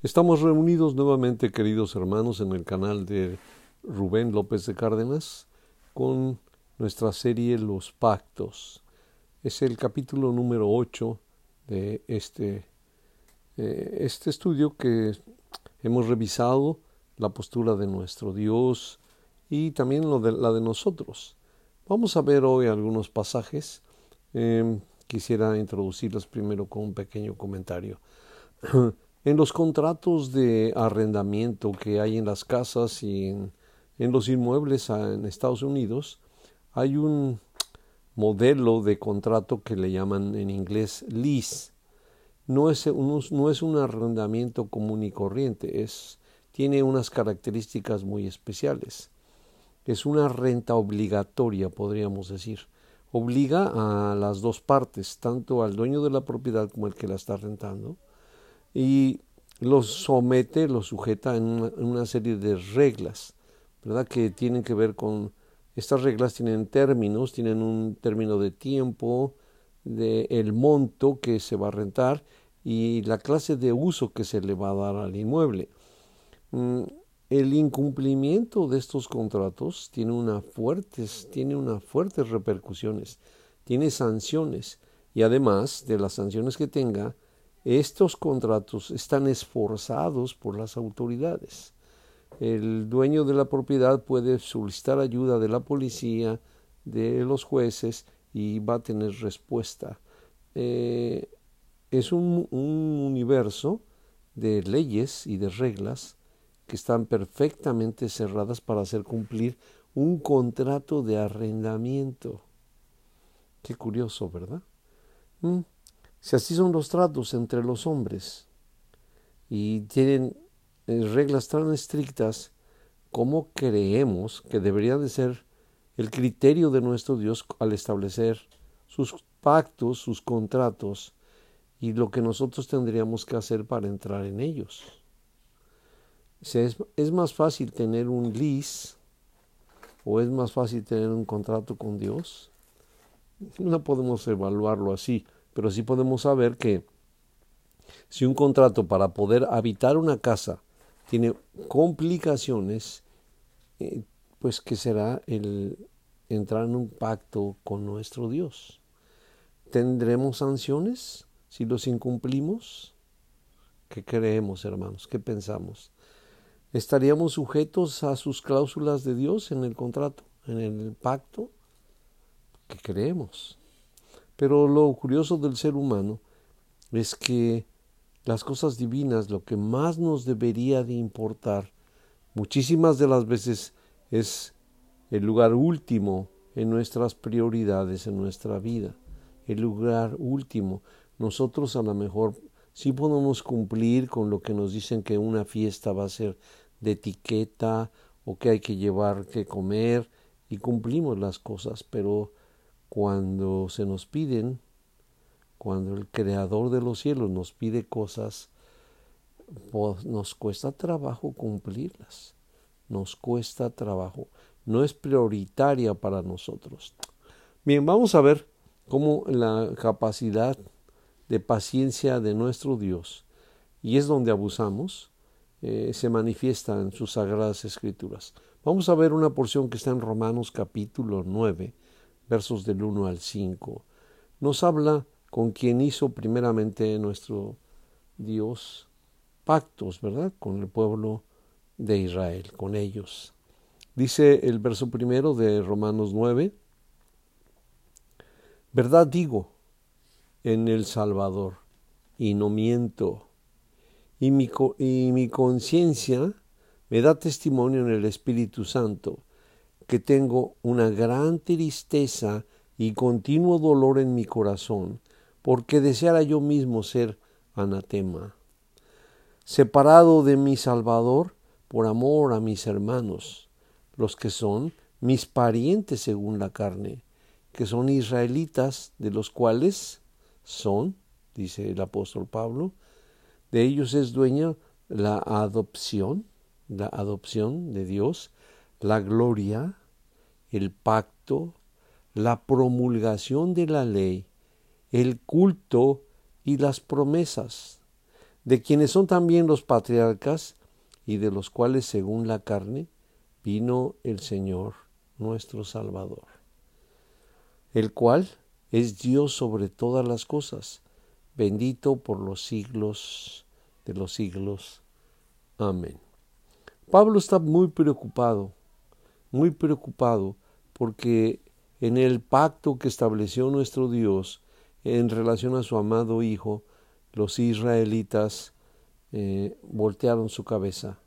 Estamos reunidos nuevamente, queridos hermanos, en el canal de Rubén López de Cárdenas con nuestra serie Los Pactos. Es el capítulo número 8 de este, eh, este estudio que hemos revisado la postura de nuestro Dios y también la de nosotros. Vamos a ver hoy algunos pasajes. Eh, quisiera introducirlos primero con un pequeño comentario. En los contratos de arrendamiento que hay en las casas y en, los inmuebles en Estados Unidos, hay un modelo de contrato que le llaman en inglés lease. No es, no es un arrendamiento común y corriente, es, tiene unas características muy especiales. Es una renta obligatoria, podríamos decir. Obliga a las dos partes, tanto al dueño de la propiedad como el que la está rentando, y los somete, los sujeta en una, serie de reglas, ¿verdad? Que tienen que ver con, estas reglas tienen términos, tienen un término de tiempo, de el monto que se va a rentar y la clase de uso que se le va a dar al inmueble. Mm, el incumplimiento de estos contratos tiene, una fuertes, tiene unas fuertes repercusiones, tiene sanciones y además de las sanciones que tenga, estos contratos están esforzados por las autoridades. El dueño de la propiedad puede solicitar ayuda de la policía, de los jueces y va a tener respuesta. Eh, es un, un universo de leyes y de reglas que están perfectamente cerradas para hacer cumplir un contrato de arrendamiento. Qué curioso, ¿verdad? Mm. Si así son los tratos entre los hombres y tienen eh, reglas tan estrictas, ¿cómo creemos que debería de ser el criterio de nuestro Dios al establecer sus pactos, sus contratos y lo que nosotros tendríamos que hacer para entrar en ellos? es, más fácil tener un lease o es más fácil tener un contrato con Dios. No podemos evaluarlo así pero sí podemos saber que si un contrato para poder habitar una casa tiene complicaciones, eh, pues que será el entrar en un pacto con nuestro Dios. ¿Tendremos sanciones si los incumplimos? ¿Qué creemos, hermanos? ¿Qué pensamos? ¿Estaríamos sujetos a sus cláusulas de Dios en el contrato, en el pacto? ¿Qué creemos? Pero lo curioso del ser humano es que las cosas divinas, lo que más nos debería de importar, muchísimas de las veces es el lugar último en nuestras prioridades, en nuestra vida, el lugar último. Nosotros a lo mejor sí podemos cumplir con lo que nos dicen que una fiesta va a ser de etiqueta o que hay que llevar que comer y cumplimos las cosas, pero cuando se nos piden, cuando el creador de los cielos nos pide cosas, pues nos cuesta trabajo cumplirlas, nos cuesta trabajo, no es prioritaria para nosotros. Bien, vamos a ver cómo la capacidad de paciencia de nuestro Dios, y es donde abusamos, eh, se manifiesta en sus sagradas escrituras. Vamos a ver una porción que está en Romanos capítulo 9, versos del 1 al 5, nos habla con quien hizo primeramente nuestro Dios pactos, ¿verdad? Con el pueblo de Israel, con ellos. Dice el verso primero de Romanos 9, verdad digo en el Salvador, y no miento, y mi, y mi conciencia me da testimonio en el Espíritu Santo, que tengo una gran tristeza y continuo dolor en mi corazón, porque deseara yo mismo ser anatema, separado de mi Salvador por amor a mis hermanos, los que son mis parientes según la carne, que son israelitas, de los cuales son, dice el apóstol Pablo, de ellos es dueña la adopción, la adopción de Dios, la gloria, el pacto, la promulgación de la ley, el culto y las promesas. de quienes son también los patriarcas y de los cuales según la carne vino el Señor nuestro Salvador, el cual es Dios sobre todas las cosas, bendito por los siglos de los siglos. Amén. Pablo está muy preocupado, muy preocupado porque en el pacto que estableció nuestro Dios en relación a su amado Hijo, los israelitas eh, voltearon su cabeza,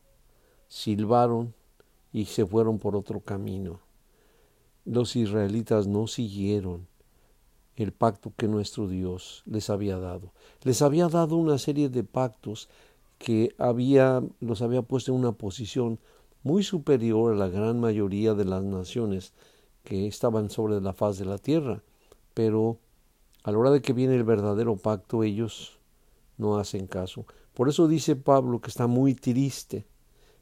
silbaron y se fueron por otro camino. Los israelitas no siguieron el pacto que nuestro Dios les había dado. Les había dado una serie de pactos que había, los había puesto en una posición muy superior a la gran mayoría de las naciones que estaban sobre la faz de la tierra. Pero a la hora de que viene el verdadero pacto, ellos no hacen caso. Por eso dice Pablo que está muy triste,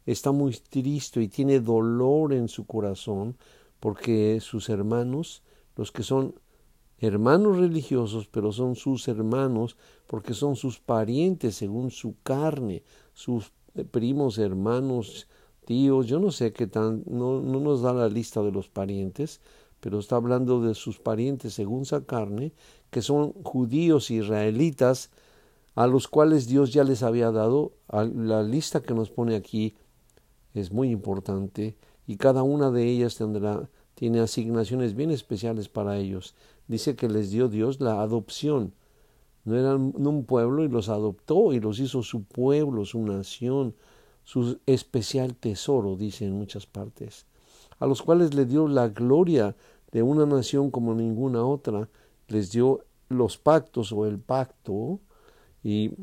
está muy triste y tiene dolor en su corazón porque sus hermanos, los que son hermanos religiosos, pero son sus hermanos porque son sus parientes según su carne, sus primos, hermanos, yo no sé qué tan, no, no nos da la lista de los parientes, pero está hablando de sus parientes según su carne, que son judíos israelitas, a los cuales Dios ya les había dado, la lista que nos pone aquí es muy importante y cada una de ellas tendrá tiene asignaciones bien especiales para ellos. Dice que les dio Dios la adopción. No eran un pueblo y los adoptó y los hizo su pueblo, su nación, su especial tesoro, dice en muchas partes, a los cuales le dio la gloria de una nación como ninguna otra, les dio los pactos o el pacto y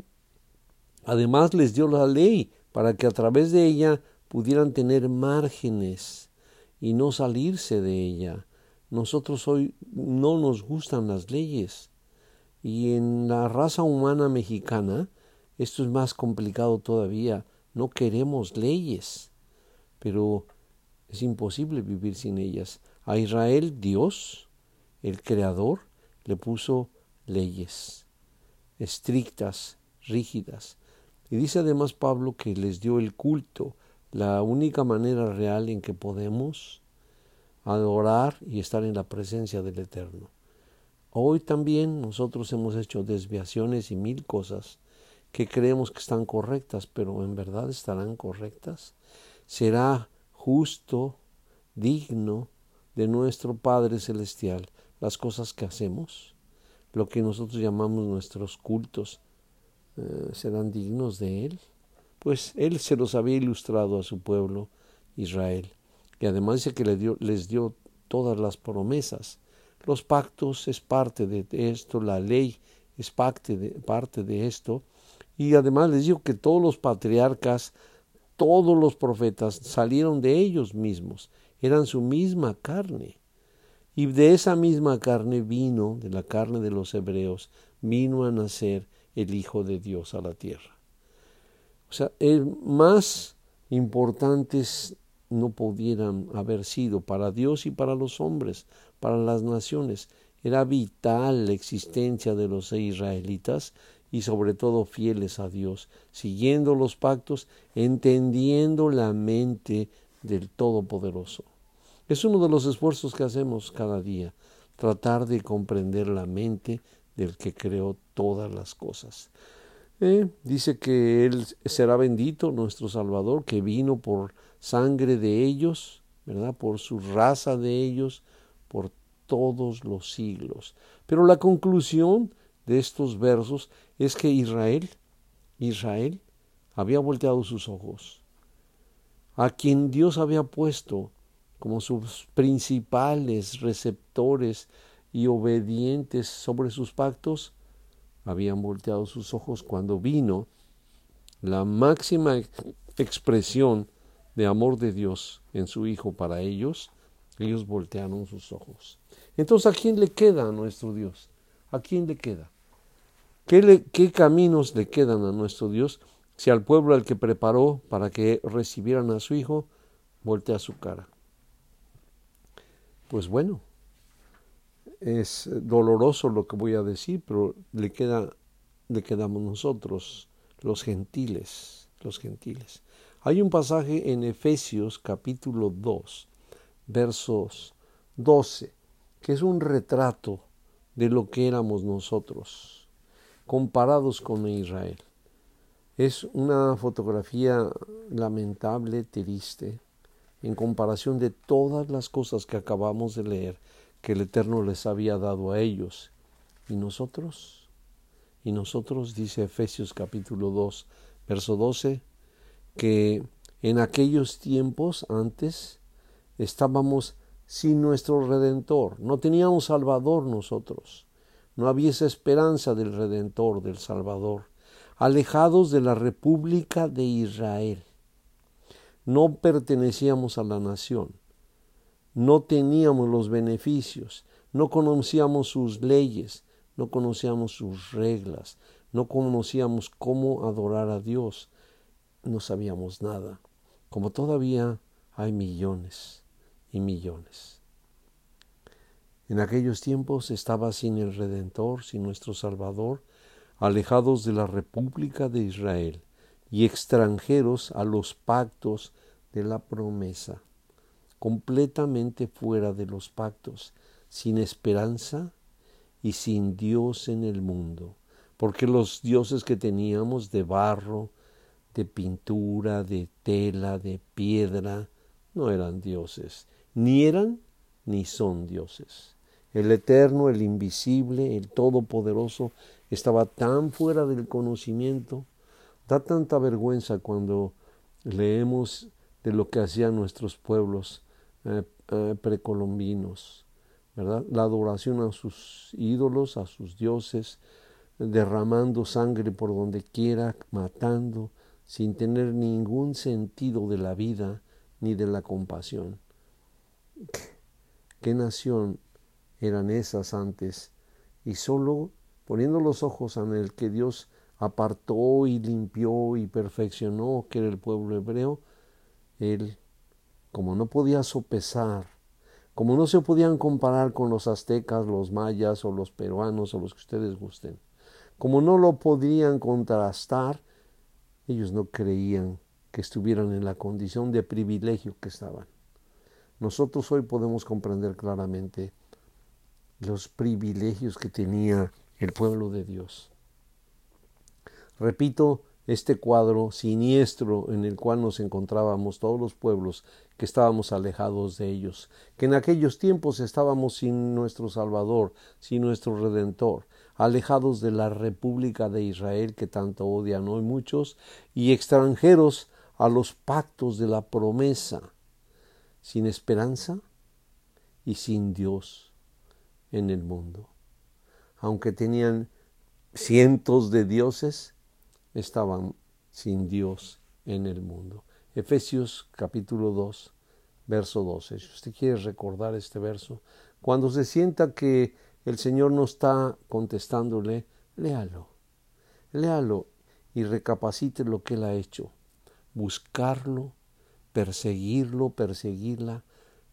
además les dio la ley para que a través de ella pudieran tener márgenes y no salirse de ella. Nosotros hoy no nos gustan las leyes y en la raza humana mexicana esto es más complicado todavía. No queremos leyes, pero es imposible vivir sin ellas. A Israel Dios, el Creador, le puso leyes estrictas, rígidas. Y dice además Pablo que les dio el culto, la única manera real en que podemos adorar y estar en la presencia del Eterno. Hoy también nosotros hemos hecho desviaciones y mil cosas que creemos que están correctas, pero en verdad estarán correctas. Será justo, digno de nuestro Padre Celestial las cosas que hacemos, lo que nosotros llamamos nuestros cultos, eh, serán dignos de Él pues él se los había ilustrado a su pueblo Israel. Y además dice que les dio, les dio todas las promesas. Los pactos es parte de esto, la ley es parte de, parte de esto. Y además les digo que todos los patriarcas, todos los profetas salieron de ellos mismos, eran su misma carne. Y de esa misma carne vino, de la carne de los hebreos, vino a nacer el Hijo de Dios a la tierra. O sea, más importantes no pudieran haber sido para Dios y para los hombres, para las naciones. Era vital la existencia de los israelitas y sobre todo fieles a Dios, siguiendo los pactos, entendiendo la mente del Todopoderoso. Es uno de los esfuerzos que hacemos cada día, tratar de comprender la mente del que creó todas las cosas. Eh, dice que Él será bendito, nuestro Salvador, que vino por sangre de ellos, ¿verdad? Por su raza de ellos, por todos los siglos. Pero la conclusión de estos versos es que Israel, Israel, había volteado sus ojos. A quien Dios había puesto como sus principales receptores y obedientes sobre sus pactos, habían volteado sus ojos cuando vino la máxima expresión de amor de Dios en su Hijo para ellos, ellos voltearon sus ojos. Entonces, ¿a quién le queda a nuestro Dios? ¿A quién le queda? ¿Qué, ¿Qué, caminos le quedan a nuestro Dios si al pueblo al que preparó para que recibieran a su Hijo voltea su cara? Pues bueno, es doloroso lo que voy a decir, pero le, queda, le quedamos nosotros, los gentiles, los gentiles. Hay un pasaje en Efesios capítulo 2, versos 12, que es un retrato de lo que éramos nosotros, comparados con Israel. Es una fotografía lamentable, triste, en comparación de todas las cosas que acabamos de leer que el Eterno les había dado a ellos. ¿Y nosotros? Y nosotros, dice Efesios capítulo 2, verso 12, que en aquellos tiempos antes estábamos sin nuestro Redentor, no teníamos Salvador nosotros, no había esa esperanza del Redentor, del Salvador, alejados de la República de Israel. No pertenecíamos a la nación, no teníamos los beneficios, no conocíamos sus leyes, no conocíamos sus reglas, no conocíamos cómo adorar a Dios, no sabíamos nada, como todavía hay millones y millones. En aquellos tiempos estaba sin el Redentor, sin nuestro Salvador, alejados de la República de Israel y extranjeros a los pactos de la promesa, completamente fuera de los pactos, sin esperanza y sin Dios en el mundo, porque los dioses que teníamos de barro, de pintura, de tela, de piedra, no eran dioses, ni eran ni son dioses. El eterno, el invisible, el todopoderoso, estaba tan fuera del conocimiento. Da tanta vergüenza cuando leemos de lo que hacían nuestros pueblos eh, eh, precolombinos, ¿verdad? La adoración a sus ídolos, a sus dioses, derramando sangre por donde quiera, matando, sin tener ningún sentido de la vida ni de la compasión. ¿Qué nación eran esas antes? Y solo poniendo los ojos en el que Dios apartó y limpió y perfeccionó, que era el pueblo hebreo, él, como no podía sopesar, como no se podían comparar con los aztecas, los mayas o los peruanos o los que ustedes gusten, como no lo podían contrastar, ellos no creían que estuvieran en la condición de privilegio que estaban. Nosotros hoy podemos comprender claramente los privilegios que tenía el pueblo de Dios. Repito este cuadro siniestro en el cual nos encontrábamos todos los pueblos que estábamos alejados de ellos, que en aquellos tiempos estábamos sin nuestro Salvador, sin nuestro Redentor, alejados de la República de Israel que tanto odian hoy muchos, y extranjeros a los pactos de la promesa, sin esperanza y sin Dios en el mundo. Aunque tenían cientos de dioses, estaban sin Dios en el mundo. Efesios capítulo 2, verso 12. Si usted quiere recordar este verso, cuando se sienta que el Señor no está contestándole, léalo, léalo y recapacite lo que Él ha hecho. Buscarlo, perseguirlo, perseguirla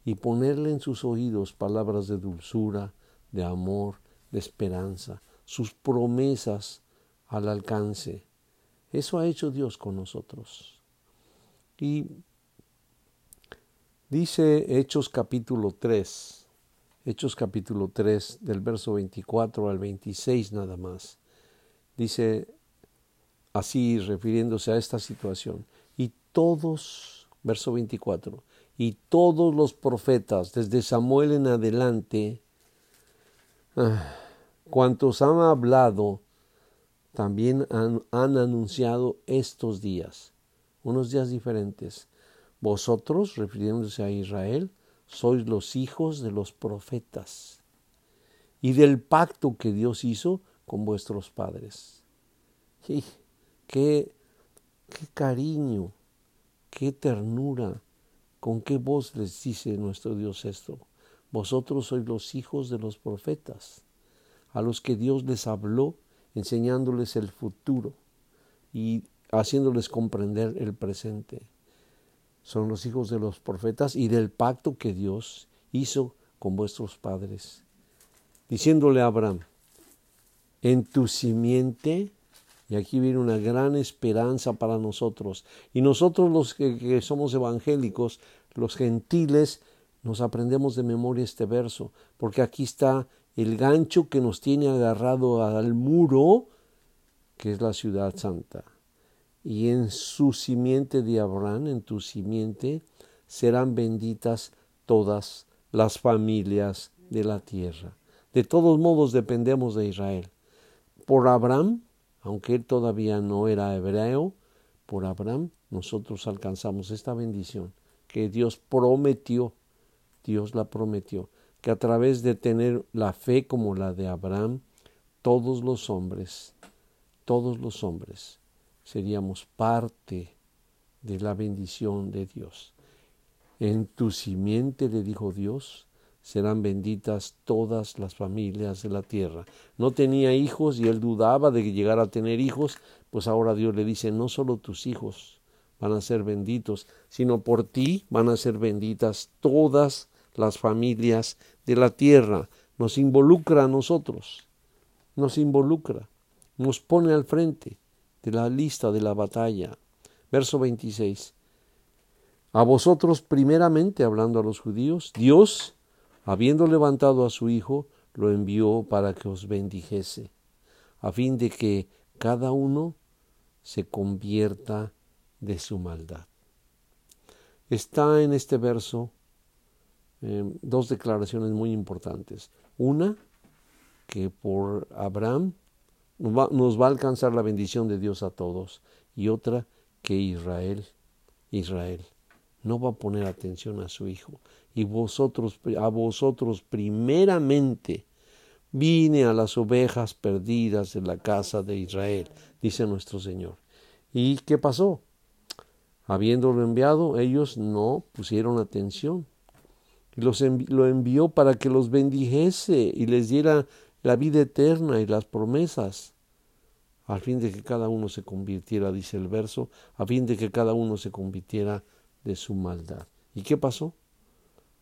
y ponerle en sus oídos palabras de dulzura, de amor, de esperanza, sus promesas al alcance. Eso ha hecho Dios con nosotros. Y dice Hechos capítulo 3, Hechos capítulo 3, del verso 24 al 26 nada más. Dice así, refiriéndose a esta situación, y todos, verso 24, y todos los profetas, desde Samuel en adelante, cuantos han hablado, también han, anunciado estos días, unos días diferentes. Vosotros, refiriéndose a Israel, sois los hijos de los profetas y del pacto que Dios hizo con vuestros padres. qué, qué cariño, qué ternura, con qué voz les dice nuestro Dios esto. Vosotros sois los hijos de los profetas, a los que Dios les habló enseñándoles el futuro y haciéndoles comprender el presente son los hijos de los profetas y del pacto que Dios hizo con vuestros padres, diciéndole a Abraham, en tu simiente Y aquí viene una gran esperanza para nosotros. Y nosotros los que, somos evangélicos, los gentiles, nos aprendemos de memoria este verso, porque aquí está el gancho que nos tiene agarrado al muro, que es la ciudad santa. Y en su simiente de Abraham, en tu simiente, serán benditas todas las familias de la tierra. De todos modos dependemos de Israel. Por Abraham, aunque él todavía no era hebreo, por Abraham nosotros alcanzamos esta bendición que Dios prometió, Dios la prometió, que a través de tener la fe como la de Abraham, todos los hombres, todos los hombres seríamos parte de la bendición de Dios. En tu simiente, le dijo Dios, serán benditas todas las familias de la tierra. No tenía hijos y él dudaba de llegar a tener hijos, pues ahora Dios le dice, no solo tus hijos van a ser benditos, sino por ti van a ser benditas todas las familias de la tierra. Nos involucra a nosotros, nos involucra, nos pone al frente de la lista de la batalla. Verso 26. A vosotros primeramente, hablando a los judíos, Dios, habiendo levantado a su Hijo, lo envió para que os bendijese, a fin de que cada uno se convierta de su maldad. Está en este verso em, dos declaraciones muy importantes. Una, que por Abraham nos va a alcanzar la bendición de Dios a todos. Y otra, que Israel, Israel, no va a poner atención a su hijo. Y vosotros, a vosotros primeramente vine a las ovejas perdidas de la casa de Israel, dice nuestro Señor. ¿Y qué pasó? Habiéndolo enviado, ellos no pusieron atención. Y los lo envió para que los bendijese y les diera la vida eterna y las promesas, al fin de que cada uno se convirtiera, dice el verso, a fin de que cada uno se convirtiera de su maldad. ¿Y qué pasó?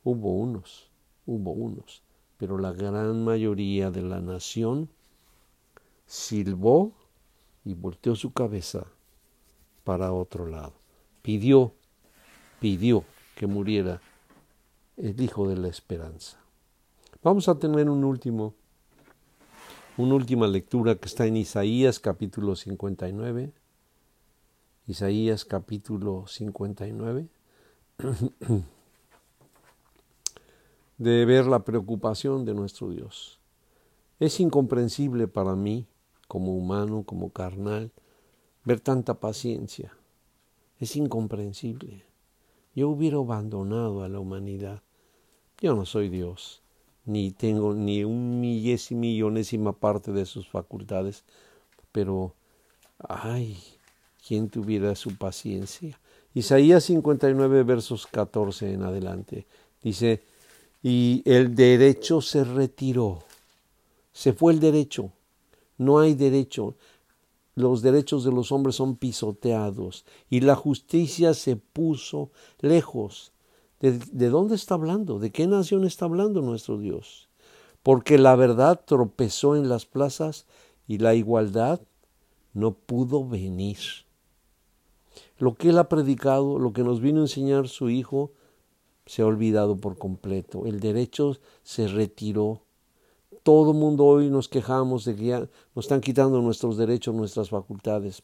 Hubo unos, hubo unos, pero la gran mayoría de la nación silbó y volteó su cabeza para otro lado. Pidió, pidió que muriera el Hijo de la Esperanza. Vamos a tener un último, una última lectura que está en Isaías capítulo 59. Isaías capítulo 59, de ver la preocupación de nuestro Dios. Es incomprensible para mí, como humano, como carnal, ver tanta paciencia. Es incomprensible. Yo hubiera abandonado a la humanidad. Yo no soy Dios, ni tengo ni un milles y millonésima parte de sus facultades, pero, ay, quien tuviera su paciencia. Isaías 59 versos 14 en adelante dice, y el derecho se retiró, se fue el derecho, no hay derecho, los derechos de los hombres son pisoteados y la justicia se puso lejos. ¿De, ¿De, dónde está hablando? ¿De qué nación está hablando nuestro Dios? Porque la verdad tropezó en las plazas y la igualdad no pudo venir. Lo que Él ha predicado, lo que nos vino a enseñar su Hijo, se ha olvidado por completo. El derecho se retiró. Todo mundo hoy nos quejamos de que nos están quitando nuestros derechos, nuestras facultades.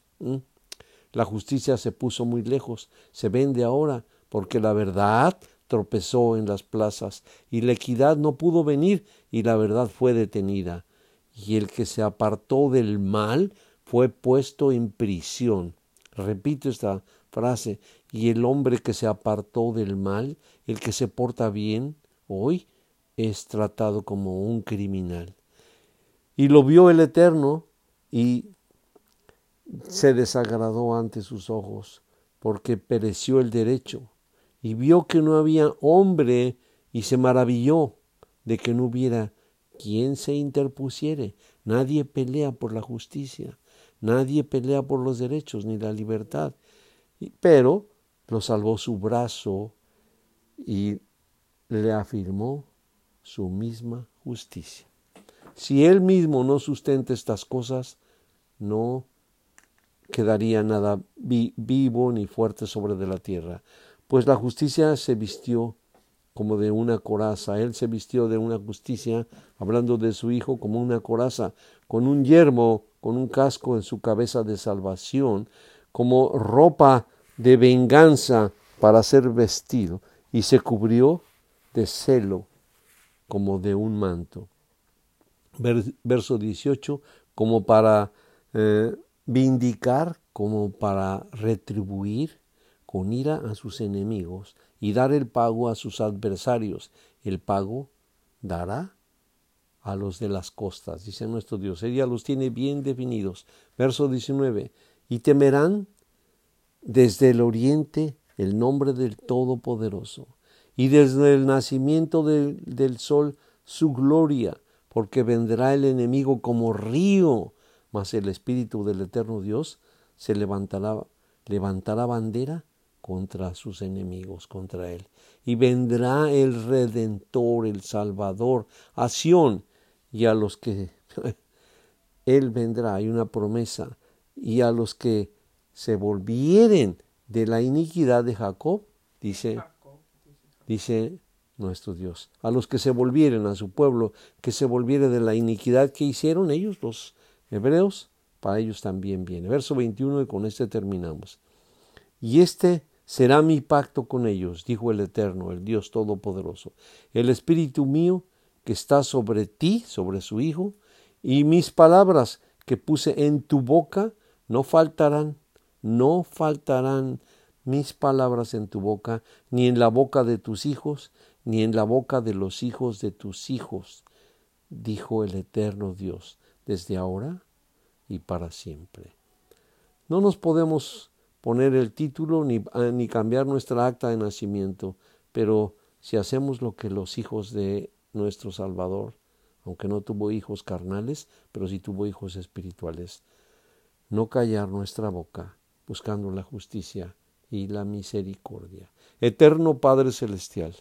La justicia se puso muy lejos, se vende ahora, porque la verdad tropezó en las plazas y la equidad no pudo venir y la verdad fue detenida. Y el que se apartó del mal fue puesto en prisión. Repito esta frase, y el hombre que se apartó del mal, el que se porta bien, hoy es tratado como un criminal. Y lo vio el Eterno y se desagradó ante sus ojos, porque pereció el derecho, y vio que no había hombre, y se maravilló de que no hubiera quien se interpusiere. Nadie pelea por la justicia. Nadie pelea por los derechos ni la libertad, pero lo salvó su brazo y le afirmó su misma justicia. Si él mismo no sustenta estas cosas, no quedaría nada vivo ni fuerte sobre de la tierra. Pues la justicia se vistió como de una coraza. Él se vistió de una justicia, hablando de su hijo, como una coraza, con un yermo, con un casco en su cabeza de salvación, como ropa de venganza para ser vestido, y se cubrió de celo como de un manto. Verso 18, como para eh, vindicar, como para retribuir con ira a sus enemigos y dar el pago a sus adversarios. El pago dará a los de las costas, dice nuestro Dios. Ella los tiene bien definidos. Verso 19. Y temerán desde el oriente el nombre del Todopoderoso, y desde el nacimiento del sol su gloria, porque vendrá el enemigo como río, mas el Espíritu del Eterno Dios se levantará, levantará bandera contra sus enemigos, contra él. Y vendrá el Redentor, el Salvador, a Sión, y a los que él vendrá, hay una promesa, y a los que se volvieren de la iniquidad de Jacob, dice, dice nuestro Dios, a los que se volvieren a su pueblo, que se volviere de la iniquidad que hicieron ellos, los hebreos, para ellos también viene. Verso 21 y con este terminamos. Y este será mi pacto con ellos, dijo el Eterno, el Dios Todopoderoso. El Espíritu mío que está sobre ti, sobre su Hijo, y mis palabras que puse en tu boca, no faltarán, no faltarán mis palabras en tu boca, ni en la boca de tus hijos, ni en la boca de los hijos de tus hijos, dijo el Eterno Dios, desde ahora y para siempre. No nos podemos poner el título ni, ah, ni cambiar nuestra acta de nacimiento, pero si hacemos lo que los hijos de nuestro Salvador, aunque no tuvo hijos carnales, pero sí tuvo hijos espirituales, no callar nuestra boca, buscando la justicia y la misericordia. Eterno Padre Celestial,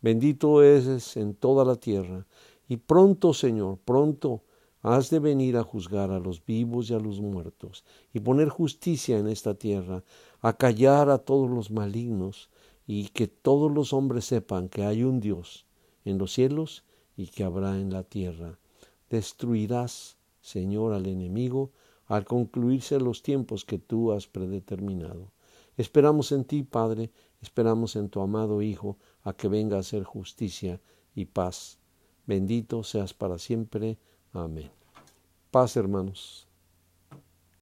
bendito eres en toda la tierra, y pronto, Señor, pronto has de venir a juzgar a los vivos y a los muertos, y poner justicia en esta tierra, a callar a todos los malignos, y que todos los hombres sepan que hay un Dios en los cielos y que habrá en la tierra. Destruirás, Señor, al enemigo al concluirse los tiempos que tú has predeterminado. Esperamos en ti, Padre, esperamos en tu amado Hijo, a que venga a hacer justicia y paz. Bendito seas para siempre. Amén. Paz, hermanos.